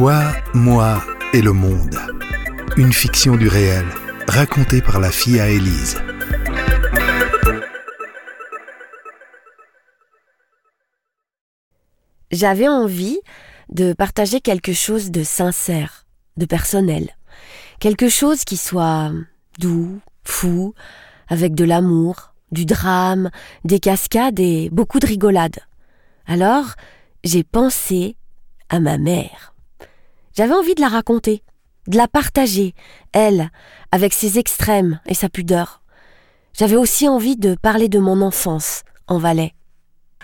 Toi, moi et le monde. Une fiction du réel, racontée par la fille à Élise. J'avais envie de partager quelque chose de sincère, de personnel. Quelque chose qui soit doux, fou, avec de l'amour, du drame, des cascades et beaucoup de rigolade. Alors, j'ai pensé à ma mère. J'avais envie de la raconter, de la partager, elle, avec ses extrêmes et sa pudeur. J'avais aussi envie de parler de mon enfance en Valais.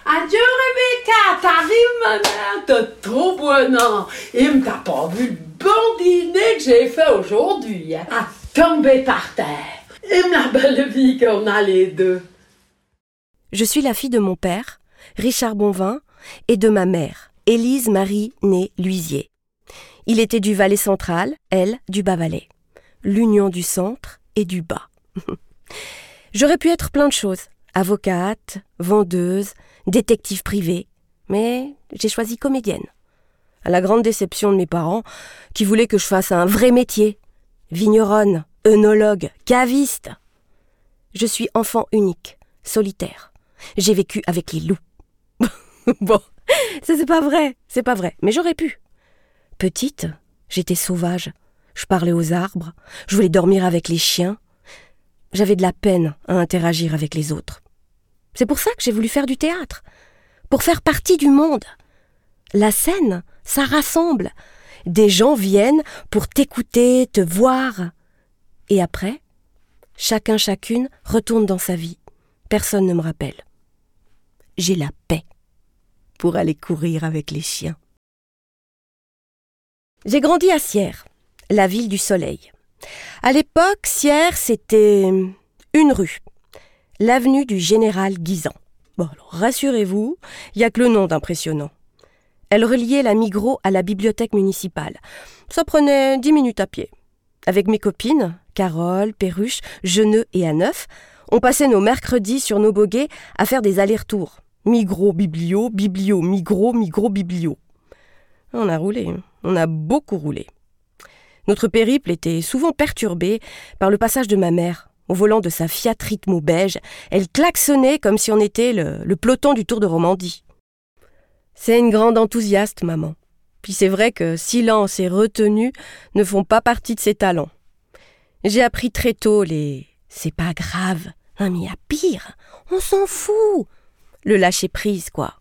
Adieu Rebecca, t'arrives ma mère, t'es trop bonheur. Il t'a pas vu le bon dîner que j'ai fait aujourd'hui. Hein? À tomber par terre. Et la belle vie qu'on a les deux. Je suis la fille de mon père, Richard Bonvin, et de ma mère, Élise Marie née Luisier. Il était du Valais central, elle du Bas-Valais. L'union du centre et du bas. J'aurais pu être plein de choses. Avocate, vendeuse, détective privée. Mais j'ai choisi comédienne. À la grande déception de mes parents, qui voulaient que je fasse un vrai métier. Vigneronne, œnologue, caviste. Je suis enfant unique, solitaire. J'ai vécu avec les loups. bon, ça c'est pas vrai, c'est pas vrai, mais j'aurais pu. Petite, j'étais sauvage. Je parlais aux arbres, je voulais dormir avec les chiens. J'avais de la peine à interagir avec les autres. C'est pour ça que j'ai voulu faire du théâtre, pour faire partie du monde. La scène, ça rassemble. Des gens viennent pour t'écouter, te voir. Et après, chacun chacune retourne dans sa vie. Personne ne me rappelle. J'ai la paix pour aller courir avec les chiens. J'ai grandi à Sierre, la ville du soleil. À l'époque, Sierre, c'était une rue, l'avenue du général Guisan. Bon, rassurez-vous, il n'y a que le nom d'impressionnant. Elle reliait la Migros à la bibliothèque municipale. Ça prenait dix minutes à pied. Avec mes copines, Carole, Perruche, Geneux et Aneuf, on passait nos mercredis sur nos boguets à faire des allers-retours. Migros, biblio, biblio, migros, migros, biblio. On a roulé, on a beaucoup roulé. Notre périple était souvent perturbé par le passage de ma mère. Au volant de sa Fiat Ritmo beige, elle klaxonnait comme si on était le, peloton du Tour de Romandie. C'est une grande enthousiaste, maman. Puis c'est vrai que silence et retenue ne font pas partie de ses talents. J'ai appris très tôt les c'est pas grave. Non mais y a pire. On s'en fout. Le lâcher prise, quoi.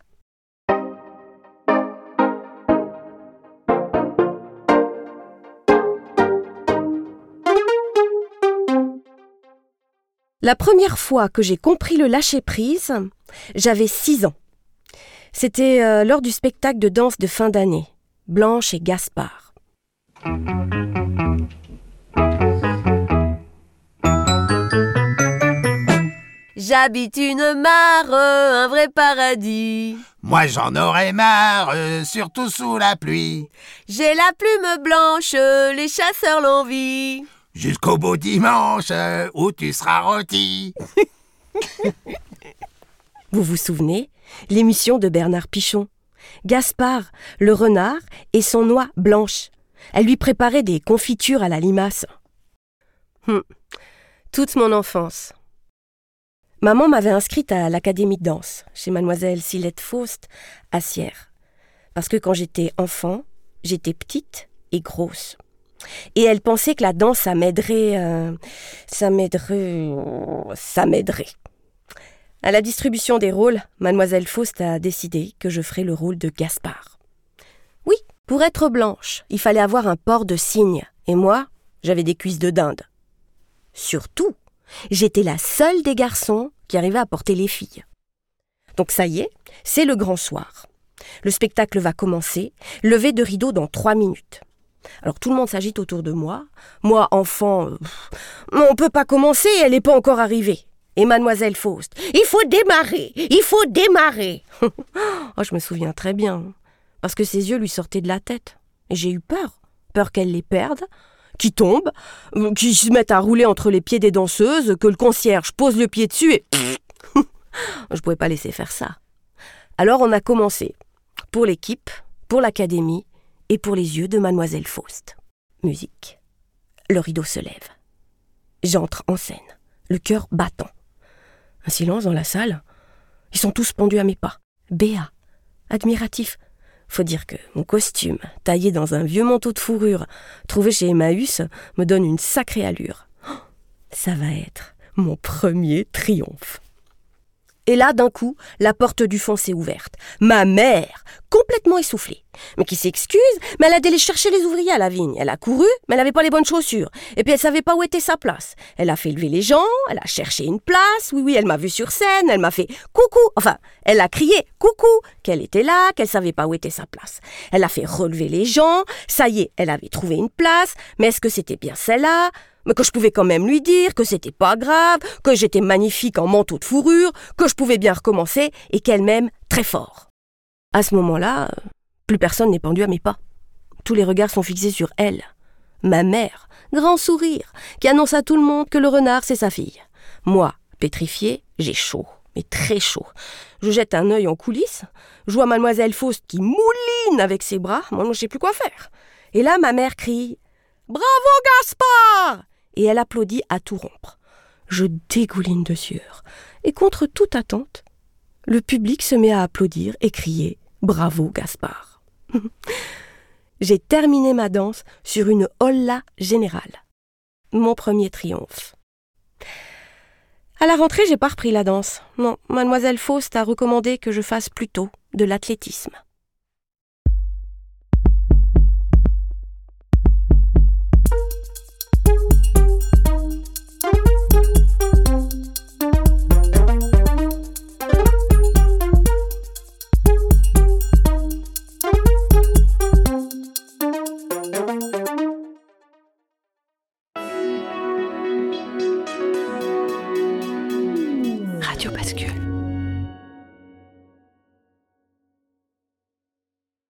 La première fois que j'ai compris le lâcher-prise, j'avais six ans. C'était euh, lors du spectacle de danse de fin d'année, Blanche et Gaspard. J'habite une mare, un vrai paradis. Moi j'en aurais marre, surtout sous la pluie. J'ai la plume blanche, les chasseurs l'envie. Jusqu'au beau dimanche euh, où tu seras rôti. Vous vous souvenez? L'émission de Bernard Pichon. Gaspard, le renard, et son noix blanche. Elle lui préparait des confitures à la limace. Hum, Toute mon enfance. Maman m'avait inscrite à l'académie de danse, chez mademoiselle Silette Faust, à Sierre. Parce que quand j'étais enfant, j'étais petite et grosse. Et elle pensait que la danse, ça m'aiderait. euh, ça m'aiderait. ça m'aiderait. À la distribution des rôles, mademoiselle Faust a décidé que je ferais le rôle de Gaspard. Oui, pour être blanche, il fallait avoir un port de cygne, et moi, j'avais des cuisses de dinde. Surtout, j'étais la seule des garçons qui arrivait à porter les filles. Donc ça y est, c'est le grand soir. Le spectacle va commencer, levé de rideau dans trois minutes. Alors tout le monde s'agite autour de moi. Moi, enfant, euh, pff, on peut pas commencer, elle n'est pas encore arrivée. Et mademoiselle Faust, il faut démarrer, il faut démarrer. oh, je me souviens très bien, parce que ses yeux lui sortaient de la tête. Et j'ai eu peur, peur qu'elle les perde, qu'ils tombent, euh, qu'ils se mettent à rouler entre les pieds des danseuses, que le concierge pose le pied dessus et... je pouvais pas laisser faire ça. Alors on a commencé, pour l'équipe, pour l'académie et pour les yeux de mademoiselle Faust. Musique. Le rideau se lève. J'entre en scène, le cœur battant. Un silence dans la salle. Ils sont tous pendus à mes pas. Béat, admiratif. Faut dire que mon costume, taillé dans un vieux manteau de fourrure, trouvé chez Emmaüs, me donne une sacrée allure. Oh, ça va être mon premier triomphe. Et là, d'un coup, la porte du fond s'est ouverte. Ma mère, complètement essoufflée, mais qui s'excuse, mais elle a délé chercher les ouvriers à la vigne. Elle a couru, mais elle n'avait pas les bonnes chaussures. Et puis elle savait pas où était sa place. Elle a fait lever les gens, elle a cherché une place. Oui, oui, elle m'a vu sur scène, elle m'a fait coucou. Enfin, elle a crié coucou, qu'elle était là, qu'elle savait pas où était sa place. Elle a fait relever les gens. Ça y est, elle avait trouvé une place. Mais est-ce que c'était bien celle-là? Mais que je pouvais quand même lui dire que c'était pas grave, que j'étais magnifique en manteau de fourrure, que je pouvais bien recommencer et qu'elle m'aime très fort. À ce moment-là, plus personne n'est pendu à mes pas. Tous les regards sont fixés sur elle. Ma mère, grand sourire, qui annonce à tout le monde que le renard, c'est sa fille. Moi, pétrifié, j'ai chaud, mais très chaud. Je jette un œil en coulisses, je vois mademoiselle Faust qui mouline avec ses bras, moi je sais plus quoi faire. Et là, ma mère crie Bravo Gaspard et elle applaudit à tout rompre. Je dégouline de sueur, et contre toute attente, le public se met à applaudir et crier Bravo Gaspard. J'ai terminé ma danse sur une holla générale. Mon premier triomphe. À la rentrée, j'ai pas repris la danse. Non, mademoiselle Faust a recommandé que je fasse plutôt de l'athlétisme.